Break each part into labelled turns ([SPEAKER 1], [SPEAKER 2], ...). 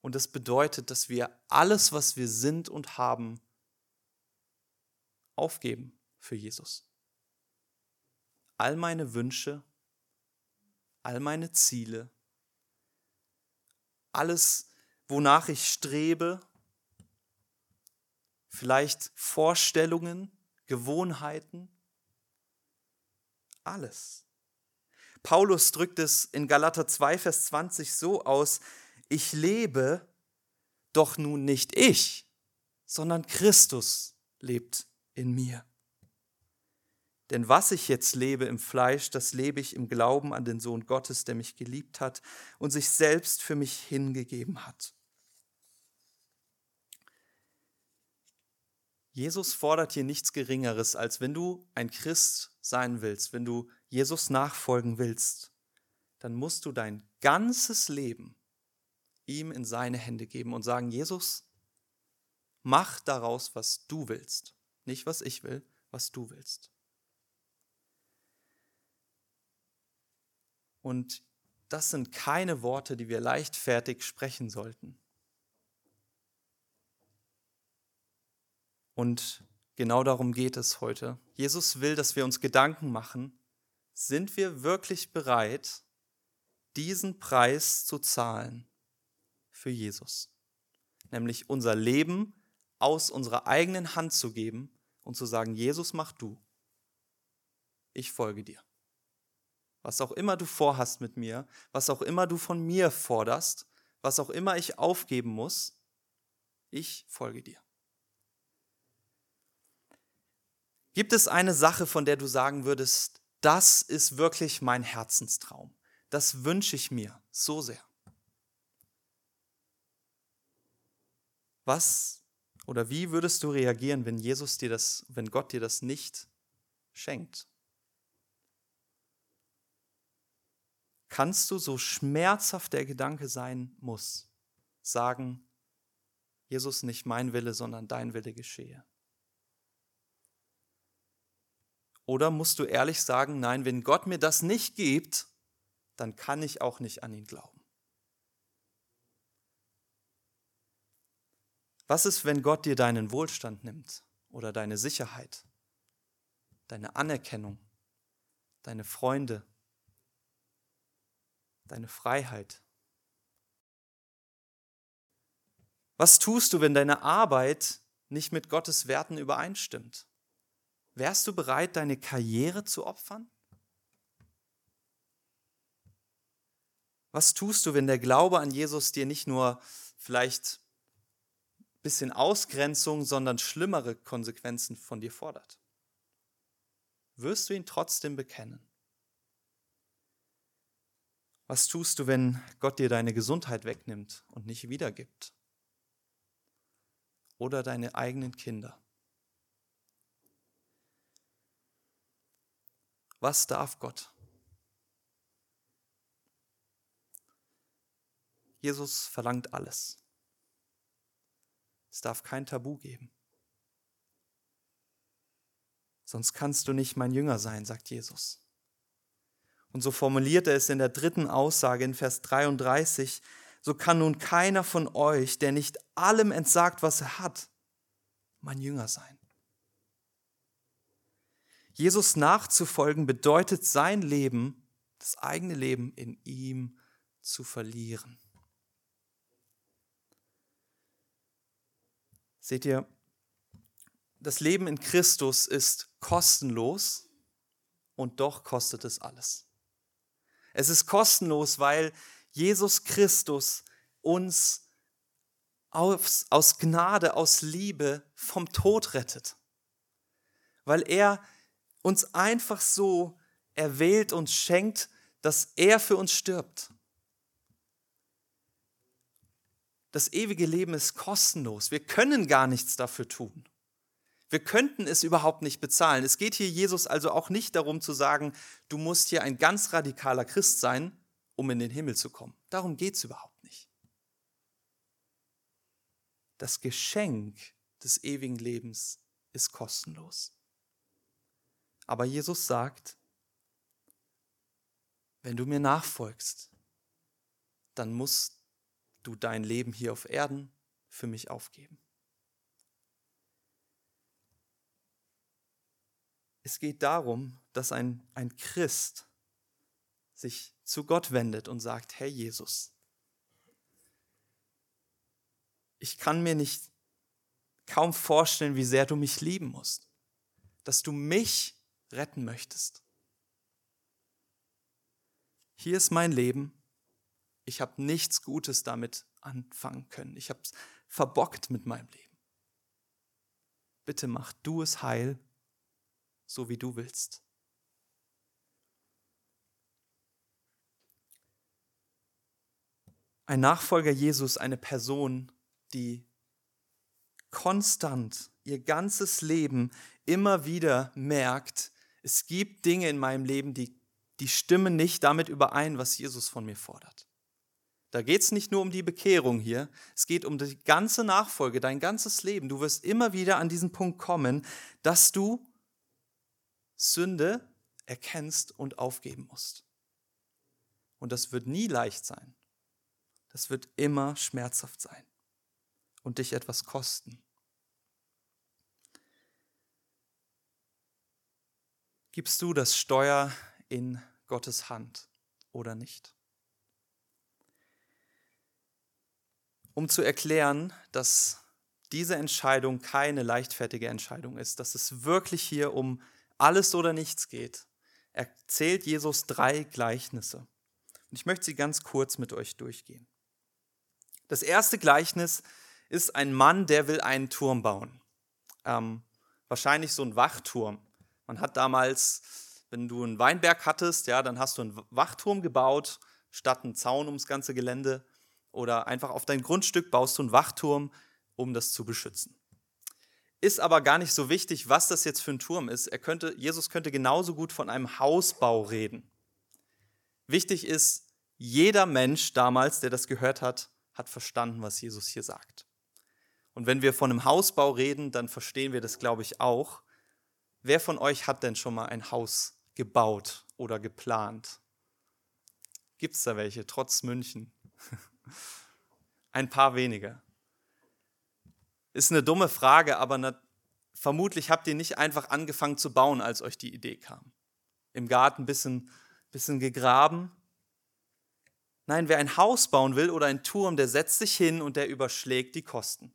[SPEAKER 1] Und das bedeutet, dass wir alles, was wir sind und haben, aufgeben für Jesus. All meine Wünsche, all meine Ziele, alles, wonach ich strebe, vielleicht Vorstellungen, Gewohnheiten, alles. Paulus drückt es in Galater 2, Vers 20 so aus, ich lebe, doch nun nicht ich, sondern Christus lebt in mir. Denn was ich jetzt lebe im Fleisch, das lebe ich im Glauben an den Sohn Gottes, der mich geliebt hat und sich selbst für mich hingegeben hat. Jesus fordert hier nichts Geringeres, als wenn du ein Christ sein willst, wenn du Jesus nachfolgen willst, dann musst du dein ganzes Leben ihm in seine Hände geben und sagen, Jesus, mach daraus, was du willst. Nicht, was ich will, was du willst. Und das sind keine Worte, die wir leichtfertig sprechen sollten. Und genau darum geht es heute. Jesus will, dass wir uns Gedanken machen, sind wir wirklich bereit, diesen Preis zu zahlen für Jesus? Nämlich unser Leben aus unserer eigenen Hand zu geben und zu sagen, Jesus, mach du. Ich folge dir. Was auch immer du vorhast mit mir, was auch immer du von mir forderst, was auch immer ich aufgeben muss, ich folge dir. Gibt es eine Sache, von der du sagen würdest, das ist wirklich mein Herzenstraum? Das wünsche ich mir so sehr. Was oder wie würdest du reagieren, wenn Jesus dir das, wenn Gott dir das nicht schenkt? Kannst du, so schmerzhaft der Gedanke sein muss, sagen, Jesus, nicht mein Wille, sondern dein Wille geschehe? Oder musst du ehrlich sagen, nein, wenn Gott mir das nicht gibt, dann kann ich auch nicht an ihn glauben. Was ist, wenn Gott dir deinen Wohlstand nimmt oder deine Sicherheit, deine Anerkennung, deine Freunde, deine Freiheit? Was tust du, wenn deine Arbeit nicht mit Gottes Werten übereinstimmt? Wärst du bereit, deine Karriere zu opfern? Was tust du, wenn der Glaube an Jesus dir nicht nur vielleicht bisschen Ausgrenzung, sondern schlimmere Konsequenzen von dir fordert? Wirst du ihn trotzdem bekennen? Was tust du, wenn Gott dir deine Gesundheit wegnimmt und nicht wiedergibt? Oder deine eigenen Kinder? Was darf Gott? Jesus verlangt alles. Es darf kein Tabu geben. Sonst kannst du nicht mein Jünger sein, sagt Jesus. Und so formuliert er es in der dritten Aussage in Vers 33, so kann nun keiner von euch, der nicht allem entsagt, was er hat, mein Jünger sein. Jesus nachzufolgen bedeutet sein Leben, das eigene Leben in ihm zu verlieren. Seht ihr, das Leben in Christus ist kostenlos und doch kostet es alles. Es ist kostenlos, weil Jesus Christus uns aus, aus Gnade, aus Liebe vom Tod rettet. Weil er uns einfach so erwählt und schenkt, dass er für uns stirbt. Das ewige Leben ist kostenlos. Wir können gar nichts dafür tun. Wir könnten es überhaupt nicht bezahlen. Es geht hier Jesus also auch nicht darum zu sagen, du musst hier ein ganz radikaler Christ sein, um in den Himmel zu kommen. Darum geht es überhaupt nicht. Das Geschenk des ewigen Lebens ist kostenlos. Aber Jesus sagt, wenn du mir nachfolgst, dann musst du dein Leben hier auf Erden für mich aufgeben. Es geht darum, dass ein, ein Christ sich zu Gott wendet und sagt, Herr Jesus, ich kann mir nicht kaum vorstellen, wie sehr du mich lieben musst, dass du mich retten möchtest. Hier ist mein Leben. Ich habe nichts Gutes damit anfangen können. Ich habe es verbockt mit meinem Leben. Bitte mach du es heil so wie du willst. Ein Nachfolger Jesus, eine Person, die konstant ihr ganzes Leben immer wieder merkt, es gibt Dinge in meinem Leben, die, die stimmen nicht damit überein, was Jesus von mir fordert. Da geht es nicht nur um die Bekehrung hier, es geht um die ganze Nachfolge, dein ganzes Leben. Du wirst immer wieder an diesen Punkt kommen, dass du Sünde erkennst und aufgeben musst. Und das wird nie leicht sein. Das wird immer schmerzhaft sein und dich etwas kosten. Gibst du das Steuer in Gottes Hand oder nicht? Um zu erklären, dass diese Entscheidung keine leichtfertige Entscheidung ist, dass es wirklich hier um alles oder nichts geht, erzählt Jesus drei Gleichnisse. Und ich möchte sie ganz kurz mit euch durchgehen. Das erste Gleichnis ist ein Mann, der will einen Turm bauen. Ähm, wahrscheinlich so ein Wachturm. Man hat damals, wenn du einen Weinberg hattest, ja, dann hast du einen Wachturm gebaut, statt einen Zaun ums ganze Gelände. Oder einfach auf dein Grundstück baust du einen Wachturm, um das zu beschützen. Ist aber gar nicht so wichtig, was das jetzt für ein Turm ist. Er könnte, Jesus könnte genauso gut von einem Hausbau reden. Wichtig ist, jeder Mensch damals, der das gehört hat, hat verstanden, was Jesus hier sagt. Und wenn wir von einem Hausbau reden, dann verstehen wir das, glaube ich, auch. Wer von euch hat denn schon mal ein Haus gebaut oder geplant? Gibt es da welche, trotz München? ein paar weniger. Ist eine dumme Frage, aber ne, vermutlich habt ihr nicht einfach angefangen zu bauen, als euch die Idee kam. Im Garten ein bisschen, bisschen gegraben. Nein, wer ein Haus bauen will oder einen Turm, der setzt sich hin und der überschlägt die Kosten.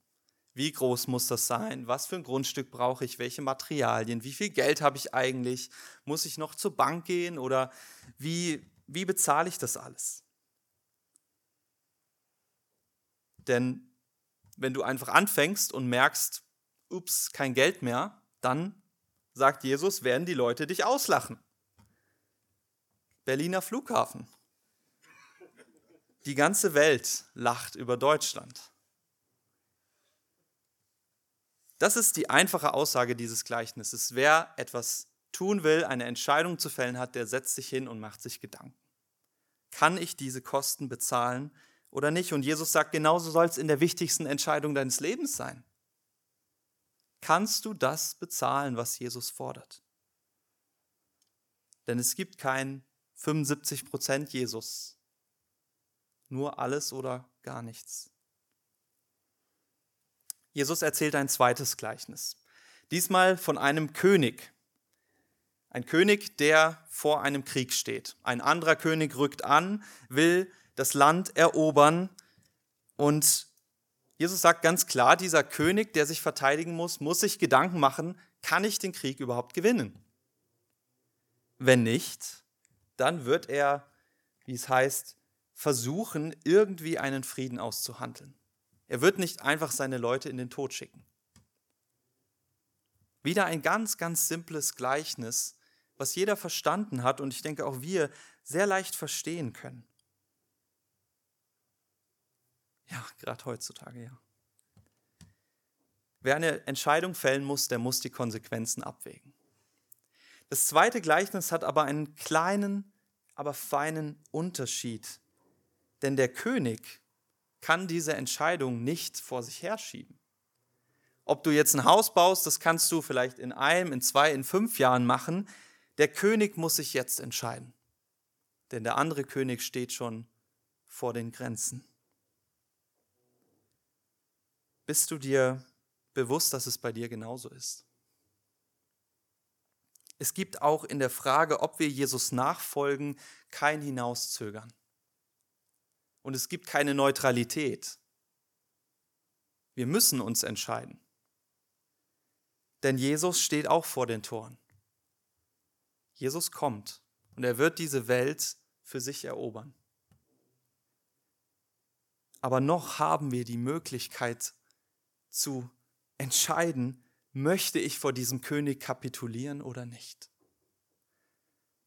[SPEAKER 1] Wie groß muss das sein? Was für ein Grundstück brauche ich? Welche Materialien? Wie viel Geld habe ich eigentlich? Muss ich noch zur Bank gehen oder wie, wie bezahle ich das alles? Denn wenn du einfach anfängst und merkst, ups, kein Geld mehr, dann, sagt Jesus, werden die Leute dich auslachen. Berliner Flughafen. Die ganze Welt lacht über Deutschland. Das ist die einfache Aussage dieses Gleichnisses. Wer etwas tun will, eine Entscheidung zu fällen hat, der setzt sich hin und macht sich Gedanken. Kann ich diese Kosten bezahlen, oder nicht. Und Jesus sagt, genauso soll es in der wichtigsten Entscheidung deines Lebens sein. Kannst du das bezahlen, was Jesus fordert? Denn es gibt kein 75 Prozent Jesus. Nur alles oder gar nichts. Jesus erzählt ein zweites Gleichnis. Diesmal von einem König. Ein König, der vor einem Krieg steht. Ein anderer König rückt an, will das Land erobern. Und Jesus sagt ganz klar, dieser König, der sich verteidigen muss, muss sich Gedanken machen, kann ich den Krieg überhaupt gewinnen? Wenn nicht, dann wird er, wie es heißt, versuchen, irgendwie einen Frieden auszuhandeln. Er wird nicht einfach seine Leute in den Tod schicken. Wieder ein ganz, ganz simples Gleichnis, was jeder verstanden hat und ich denke auch wir sehr leicht verstehen können. Ja, gerade heutzutage, ja. Wer eine Entscheidung fällen muss, der muss die Konsequenzen abwägen. Das zweite Gleichnis hat aber einen kleinen, aber feinen Unterschied. Denn der König kann diese Entscheidung nicht vor sich herschieben. Ob du jetzt ein Haus baust, das kannst du vielleicht in einem, in zwei, in fünf Jahren machen. Der König muss sich jetzt entscheiden. Denn der andere König steht schon vor den Grenzen. Bist du dir bewusst, dass es bei dir genauso ist? Es gibt auch in der Frage, ob wir Jesus nachfolgen, kein Hinauszögern. Und es gibt keine Neutralität. Wir müssen uns entscheiden. Denn Jesus steht auch vor den Toren. Jesus kommt und er wird diese Welt für sich erobern. Aber noch haben wir die Möglichkeit zu entscheiden, möchte ich vor diesem König kapitulieren oder nicht?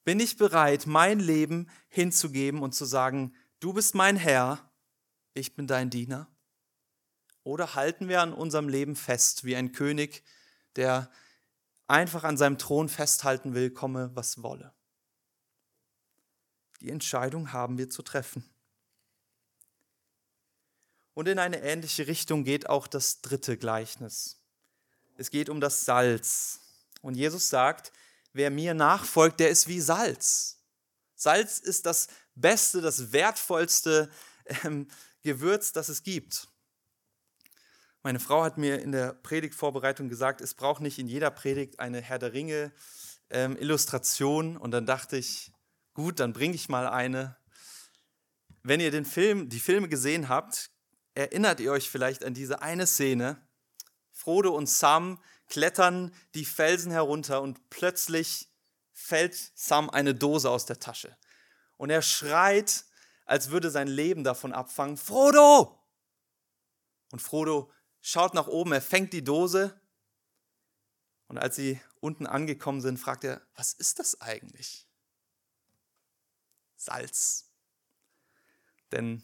[SPEAKER 1] Bin ich bereit, mein Leben hinzugeben und zu sagen, du bist mein Herr, ich bin dein Diener? Oder halten wir an unserem Leben fest, wie ein König, der einfach an seinem Thron festhalten will, komme, was wolle? Die Entscheidung haben wir zu treffen. Und in eine ähnliche Richtung geht auch das dritte Gleichnis. Es geht um das Salz. Und Jesus sagt, wer mir nachfolgt, der ist wie Salz. Salz ist das beste, das wertvollste ähm, Gewürz, das es gibt. Meine Frau hat mir in der Predigtvorbereitung gesagt, es braucht nicht in jeder Predigt eine Herr der Ringe ähm, Illustration. Und dann dachte ich, gut, dann bringe ich mal eine. Wenn ihr den Film, die Filme gesehen habt, erinnert ihr euch vielleicht an diese eine Szene, Frodo und Sam klettern die Felsen herunter und plötzlich fällt Sam eine Dose aus der Tasche. Und er schreit, als würde sein Leben davon abfangen, Frodo! Und Frodo schaut nach oben, er fängt die Dose. Und als sie unten angekommen sind, fragt er, was ist das eigentlich? Salz. Denn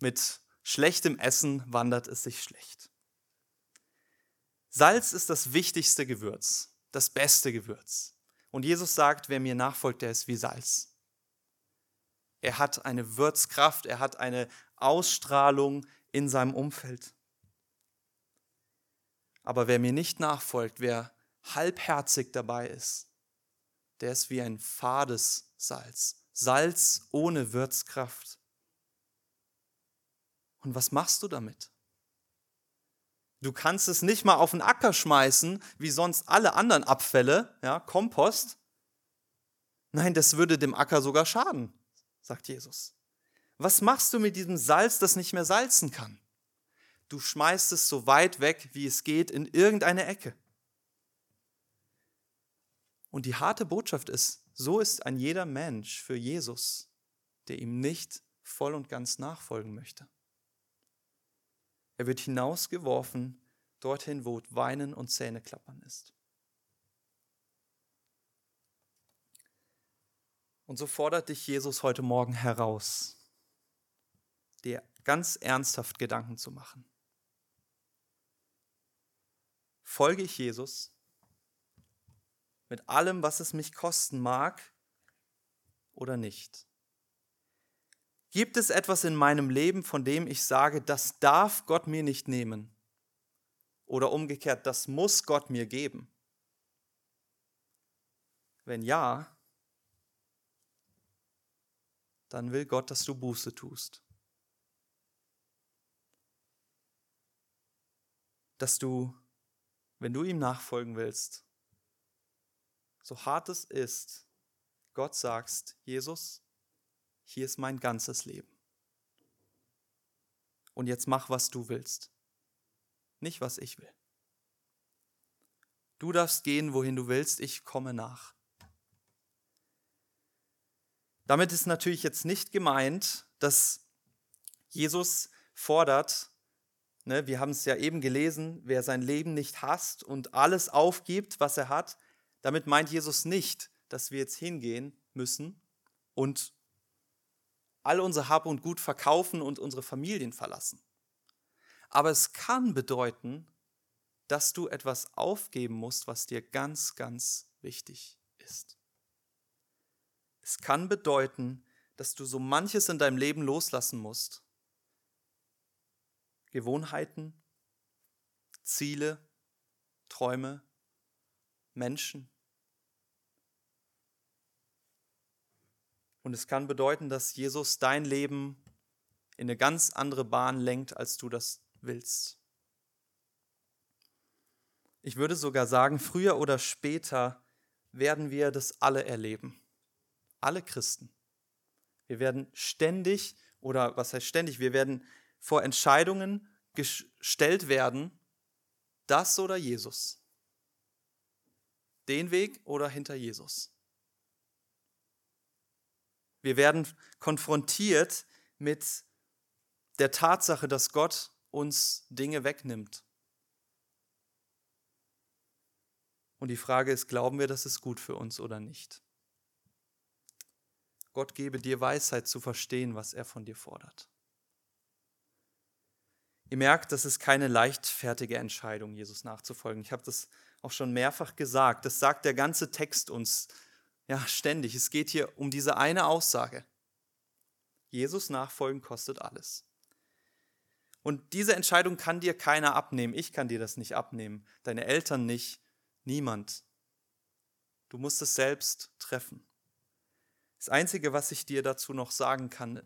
[SPEAKER 1] mit schlechtem Essen wandert es sich schlecht. Salz ist das wichtigste Gewürz, das beste Gewürz. Und Jesus sagt, wer mir nachfolgt, der ist wie Salz. Er hat eine Würzkraft, er hat eine Ausstrahlung in seinem Umfeld. Aber wer mir nicht nachfolgt, wer halbherzig dabei ist, der ist wie ein fades Salz. Salz ohne Würzkraft. Und was machst du damit? Du kannst es nicht mal auf den Acker schmeißen, wie sonst alle anderen Abfälle, ja, Kompost. Nein, das würde dem Acker sogar schaden, sagt Jesus. Was machst du mit diesem Salz, das nicht mehr salzen kann? Du schmeißt es so weit weg, wie es geht, in irgendeine Ecke. Und die harte Botschaft ist, so ist ein jeder Mensch für Jesus, der ihm nicht voll und ganz nachfolgen möchte. Er wird hinausgeworfen dorthin, wo Weinen und Zähneklappern ist. Und so fordert dich Jesus heute Morgen heraus, dir ganz ernsthaft Gedanken zu machen. Folge ich Jesus mit allem, was es mich kosten mag oder nicht? Gibt es etwas in meinem Leben, von dem ich sage, das darf Gott mir nicht nehmen? Oder umgekehrt, das muss Gott mir geben? Wenn ja, dann will Gott, dass du Buße tust. Dass du, wenn du ihm nachfolgen willst, so hart es ist, Gott sagst, Jesus, hier ist mein ganzes Leben. Und jetzt mach, was du willst, nicht was ich will. Du darfst gehen, wohin du willst, ich komme nach. Damit ist natürlich jetzt nicht gemeint, dass Jesus fordert, ne, wir haben es ja eben gelesen, wer sein Leben nicht hasst und alles aufgibt, was er hat, damit meint Jesus nicht, dass wir jetzt hingehen müssen und all unser Hab und Gut verkaufen und unsere Familien verlassen. Aber es kann bedeuten, dass du etwas aufgeben musst, was dir ganz, ganz wichtig ist. Es kann bedeuten, dass du so manches in deinem Leben loslassen musst. Gewohnheiten, Ziele, Träume, Menschen. Und es kann bedeuten, dass Jesus dein Leben in eine ganz andere Bahn lenkt, als du das willst. Ich würde sogar sagen, früher oder später werden wir das alle erleben. Alle Christen. Wir werden ständig, oder was heißt ständig, wir werden vor Entscheidungen gestellt werden, das oder Jesus. Den Weg oder hinter Jesus. Wir werden konfrontiert mit der Tatsache, dass Gott uns Dinge wegnimmt. Und die Frage ist, glauben wir, das ist gut für uns oder nicht? Gott gebe dir Weisheit zu verstehen, was er von dir fordert. Ihr merkt, das ist keine leichtfertige Entscheidung, Jesus nachzufolgen. Ich habe das auch schon mehrfach gesagt. Das sagt der ganze Text uns ja ständig. Es geht hier um diese eine Aussage. Jesus nachfolgen kostet alles. Und diese Entscheidung kann dir keiner abnehmen. Ich kann dir das nicht abnehmen. Deine Eltern nicht. Niemand. Du musst es selbst treffen. Das Einzige, was ich dir dazu noch sagen kann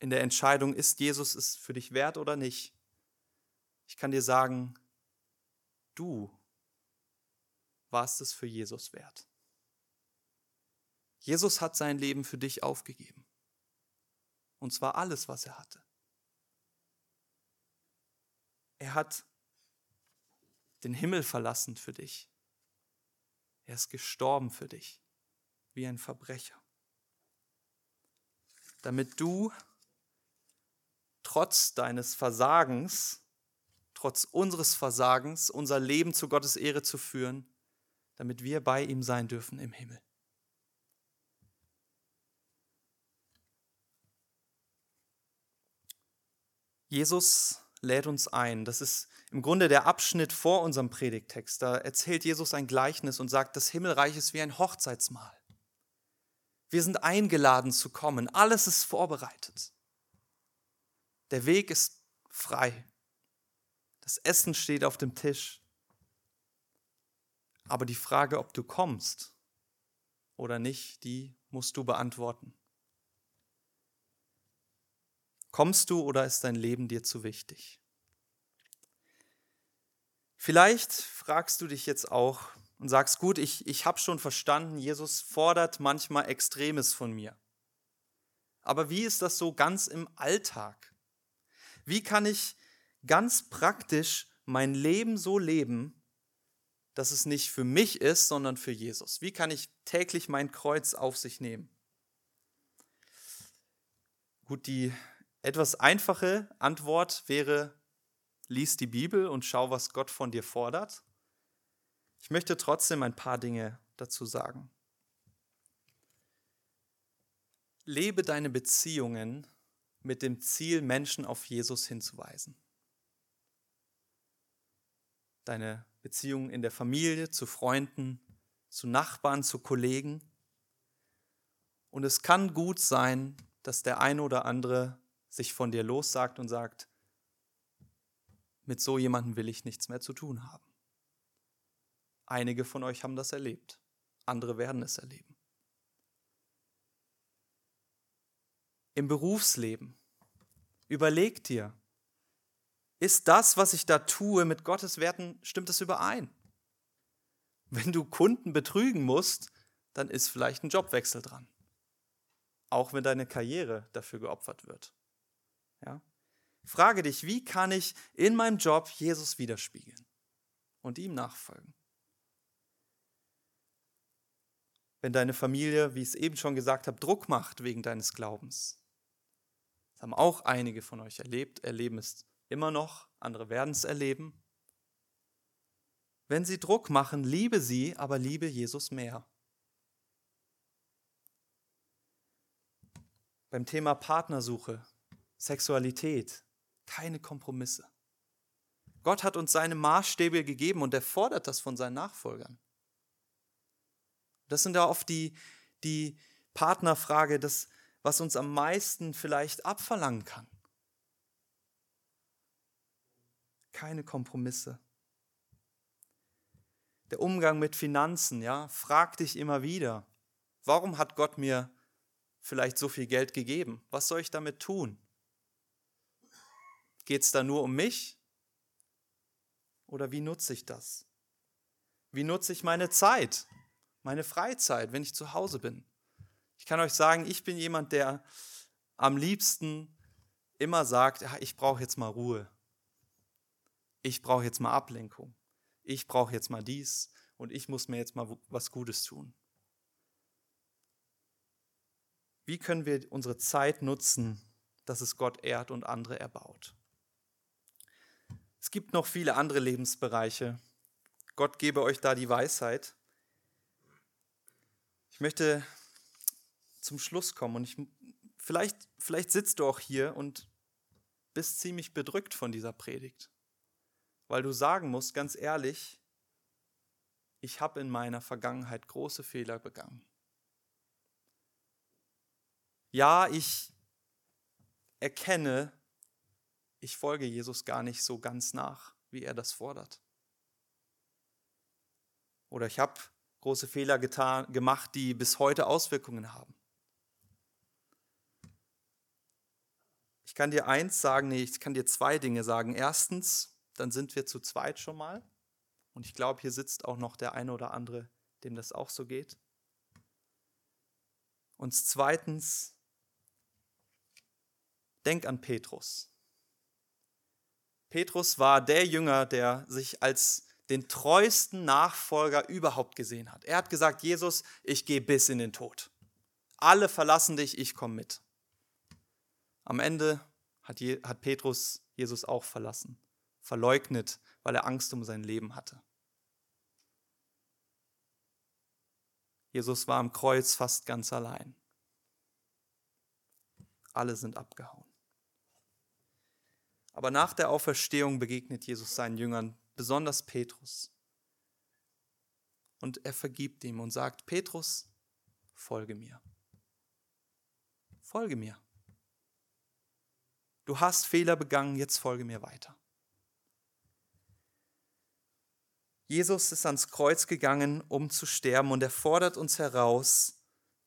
[SPEAKER 1] in der Entscheidung, ist Jesus es für dich wert oder nicht. Ich kann dir sagen, du warst es für Jesus wert. Jesus hat sein Leben für dich aufgegeben. Und zwar alles, was er hatte. Er hat den Himmel verlassen für dich. Er ist gestorben für dich, wie ein Verbrecher. Damit du trotz deines Versagens, trotz unseres Versagens, unser Leben zu Gottes Ehre zu führen, damit wir bei ihm sein dürfen im Himmel. Jesus lädt uns ein. Das ist im Grunde der Abschnitt vor unserem Predigtext. Da erzählt Jesus ein Gleichnis und sagt, das Himmelreich ist wie ein Hochzeitsmahl. Wir sind eingeladen zu kommen. Alles ist vorbereitet. Der Weg ist frei. Das Essen steht auf dem Tisch. Aber die Frage, ob du kommst oder nicht, die musst du beantworten. Kommst du oder ist dein Leben dir zu wichtig? Vielleicht fragst du dich jetzt auch und sagst, gut, ich, ich habe schon verstanden, Jesus fordert manchmal Extremes von mir. Aber wie ist das so ganz im Alltag? Wie kann ich ganz praktisch mein Leben so leben, dass es nicht für mich ist, sondern für Jesus? Wie kann ich täglich mein Kreuz auf sich nehmen? Gut, die etwas einfache Antwort wäre, lies die Bibel und schau, was Gott von dir fordert. Ich möchte trotzdem ein paar Dinge dazu sagen. Lebe deine Beziehungen mit dem Ziel, Menschen auf Jesus hinzuweisen. Deine Beziehungen in der Familie, zu Freunden, zu Nachbarn, zu Kollegen. Und es kann gut sein, dass der eine oder andere sich von dir lossagt und sagt, mit so jemandem will ich nichts mehr zu tun haben. Einige von euch haben das erlebt, andere werden es erleben. Im Berufsleben, überleg dir, ist das, was ich da tue, mit Gottes Werten, stimmt es überein? Wenn du Kunden betrügen musst, dann ist vielleicht ein Jobwechsel dran. Auch wenn deine Karriere dafür geopfert wird. Ja? Frage dich, wie kann ich in meinem Job Jesus widerspiegeln und ihm nachfolgen? Wenn deine Familie, wie ich es eben schon gesagt habe, Druck macht wegen deines Glaubens. Das haben auch einige von euch erlebt, erleben es immer noch, andere werden es erleben. Wenn sie Druck machen, liebe sie, aber liebe Jesus mehr. Beim Thema Partnersuche Sexualität, keine Kompromisse. Gott hat uns seine Maßstäbe gegeben und er fordert das von seinen Nachfolgern. Das sind ja oft die, die Partnerfrage, das, was uns am meisten vielleicht abverlangen kann. Keine Kompromisse. Der Umgang mit Finanzen, ja, frag dich immer wieder, warum hat Gott mir vielleicht so viel Geld gegeben? Was soll ich damit tun? Geht es da nur um mich? Oder wie nutze ich das? Wie nutze ich meine Zeit, meine Freizeit, wenn ich zu Hause bin? Ich kann euch sagen, ich bin jemand, der am liebsten immer sagt, ich brauche jetzt mal Ruhe. Ich brauche jetzt mal Ablenkung. Ich brauche jetzt mal dies und ich muss mir jetzt mal was Gutes tun. Wie können wir unsere Zeit nutzen, dass es Gott ehrt und andere erbaut? Es gibt noch viele andere Lebensbereiche. Gott gebe euch da die Weisheit. Ich möchte zum Schluss kommen und ich, vielleicht, vielleicht sitzt du auch hier und bist ziemlich bedrückt von dieser Predigt, weil du sagen musst, ganz ehrlich, ich habe in meiner Vergangenheit große Fehler begangen. Ja, ich erkenne, ich folge Jesus gar nicht so ganz nach, wie er das fordert. Oder ich habe große Fehler getan, gemacht, die bis heute Auswirkungen haben. Ich kann dir eins sagen, nee, ich kann dir zwei Dinge sagen. Erstens, dann sind wir zu zweit schon mal. Und ich glaube, hier sitzt auch noch der eine oder andere, dem das auch so geht. Und zweitens, denk an Petrus. Petrus war der Jünger, der sich als den treuesten Nachfolger überhaupt gesehen hat. Er hat gesagt, Jesus, ich gehe bis in den Tod. Alle verlassen dich, ich komme mit. Am Ende hat, hat Petrus Jesus auch verlassen, verleugnet, weil er Angst um sein Leben hatte. Jesus war am Kreuz fast ganz allein. Alle sind abgehauen. Aber nach der Auferstehung begegnet Jesus seinen Jüngern, besonders Petrus. Und er vergibt ihm und sagt, Petrus, folge mir. Folge mir. Du hast Fehler begangen, jetzt folge mir weiter. Jesus ist ans Kreuz gegangen, um zu sterben und er fordert uns heraus,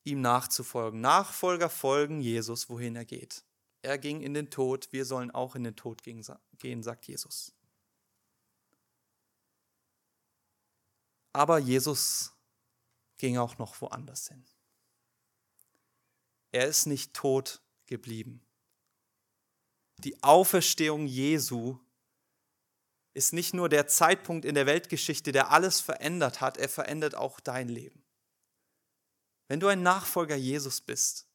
[SPEAKER 1] ihm nachzufolgen. Nachfolger folgen Jesus, wohin er geht. Er ging in den Tod, wir sollen auch in den Tod gehen, sagt Jesus. Aber Jesus ging auch noch woanders hin. Er ist nicht tot geblieben. Die Auferstehung Jesu ist nicht nur der Zeitpunkt in der Weltgeschichte, der alles verändert hat, er verändert auch dein Leben. Wenn du ein Nachfolger Jesus bist,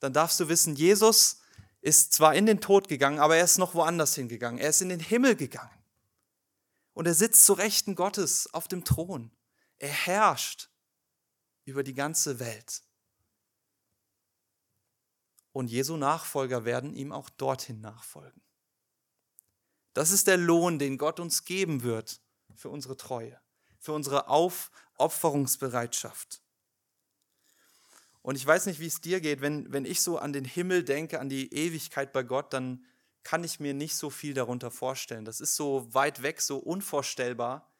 [SPEAKER 1] dann darfst du wissen, Jesus ist zwar in den Tod gegangen, aber er ist noch woanders hingegangen. Er ist in den Himmel gegangen. Und er sitzt zu Rechten Gottes auf dem Thron. Er herrscht über die ganze Welt. Und Jesu Nachfolger werden ihm auch dorthin nachfolgen. Das ist der Lohn, den Gott uns geben wird für unsere Treue, für unsere Aufopferungsbereitschaft. Und ich weiß nicht, wie es dir geht, wenn, wenn ich so an den Himmel denke, an die Ewigkeit bei Gott, dann kann ich mir nicht so viel darunter vorstellen. Das ist so weit weg, so unvorstellbar,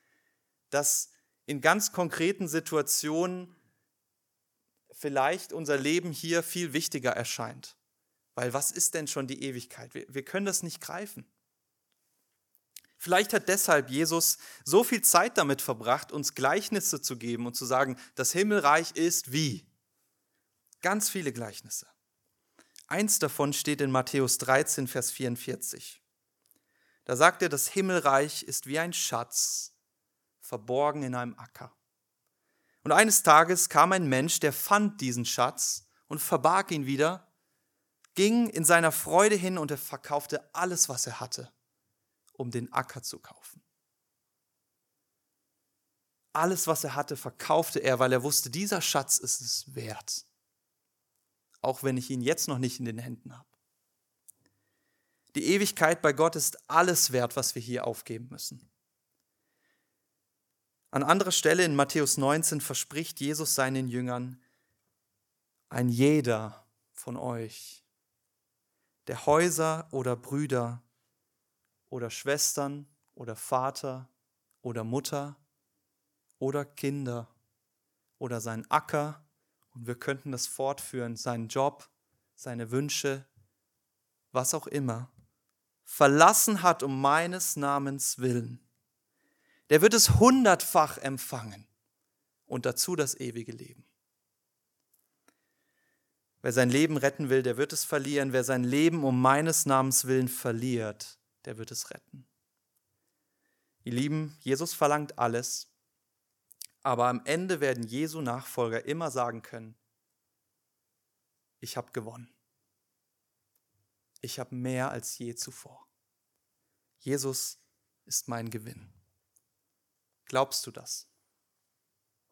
[SPEAKER 1] dass in ganz konkreten Situationen vielleicht unser Leben hier viel wichtiger erscheint. Weil was ist denn schon die Ewigkeit? Wir, wir können das nicht greifen. Vielleicht hat deshalb Jesus so viel Zeit damit verbracht, uns Gleichnisse zu geben und zu sagen, das Himmelreich ist wie. Ganz viele Gleichnisse. Eins davon steht in Matthäus 13, Vers 44. Da sagt er, das Himmelreich ist wie ein Schatz, verborgen in einem Acker. Und eines Tages kam ein Mensch, der fand diesen Schatz und verbarg ihn wieder, ging in seiner Freude hin und er verkaufte alles, was er hatte um den Acker zu kaufen. Alles, was er hatte, verkaufte er, weil er wusste, dieser Schatz ist es wert. Auch wenn ich ihn jetzt noch nicht in den Händen habe. Die Ewigkeit bei Gott ist alles wert, was wir hier aufgeben müssen. An anderer Stelle in Matthäus 19 verspricht Jesus seinen Jüngern, ein jeder von euch, der Häuser oder Brüder oder Schwestern oder Vater oder Mutter oder Kinder oder sein Acker und wir könnten das fortführen, seinen Job, seine Wünsche, was auch immer, verlassen hat um meines Namens willen, der wird es hundertfach empfangen und dazu das ewige Leben. Wer sein Leben retten will, der wird es verlieren. Wer sein Leben um meines Namens willen verliert, der wird es retten. Ihr Lieben, Jesus verlangt alles, aber am Ende werden Jesu Nachfolger immer sagen können, ich habe gewonnen. Ich habe mehr als je zuvor. Jesus ist mein Gewinn. Glaubst du das?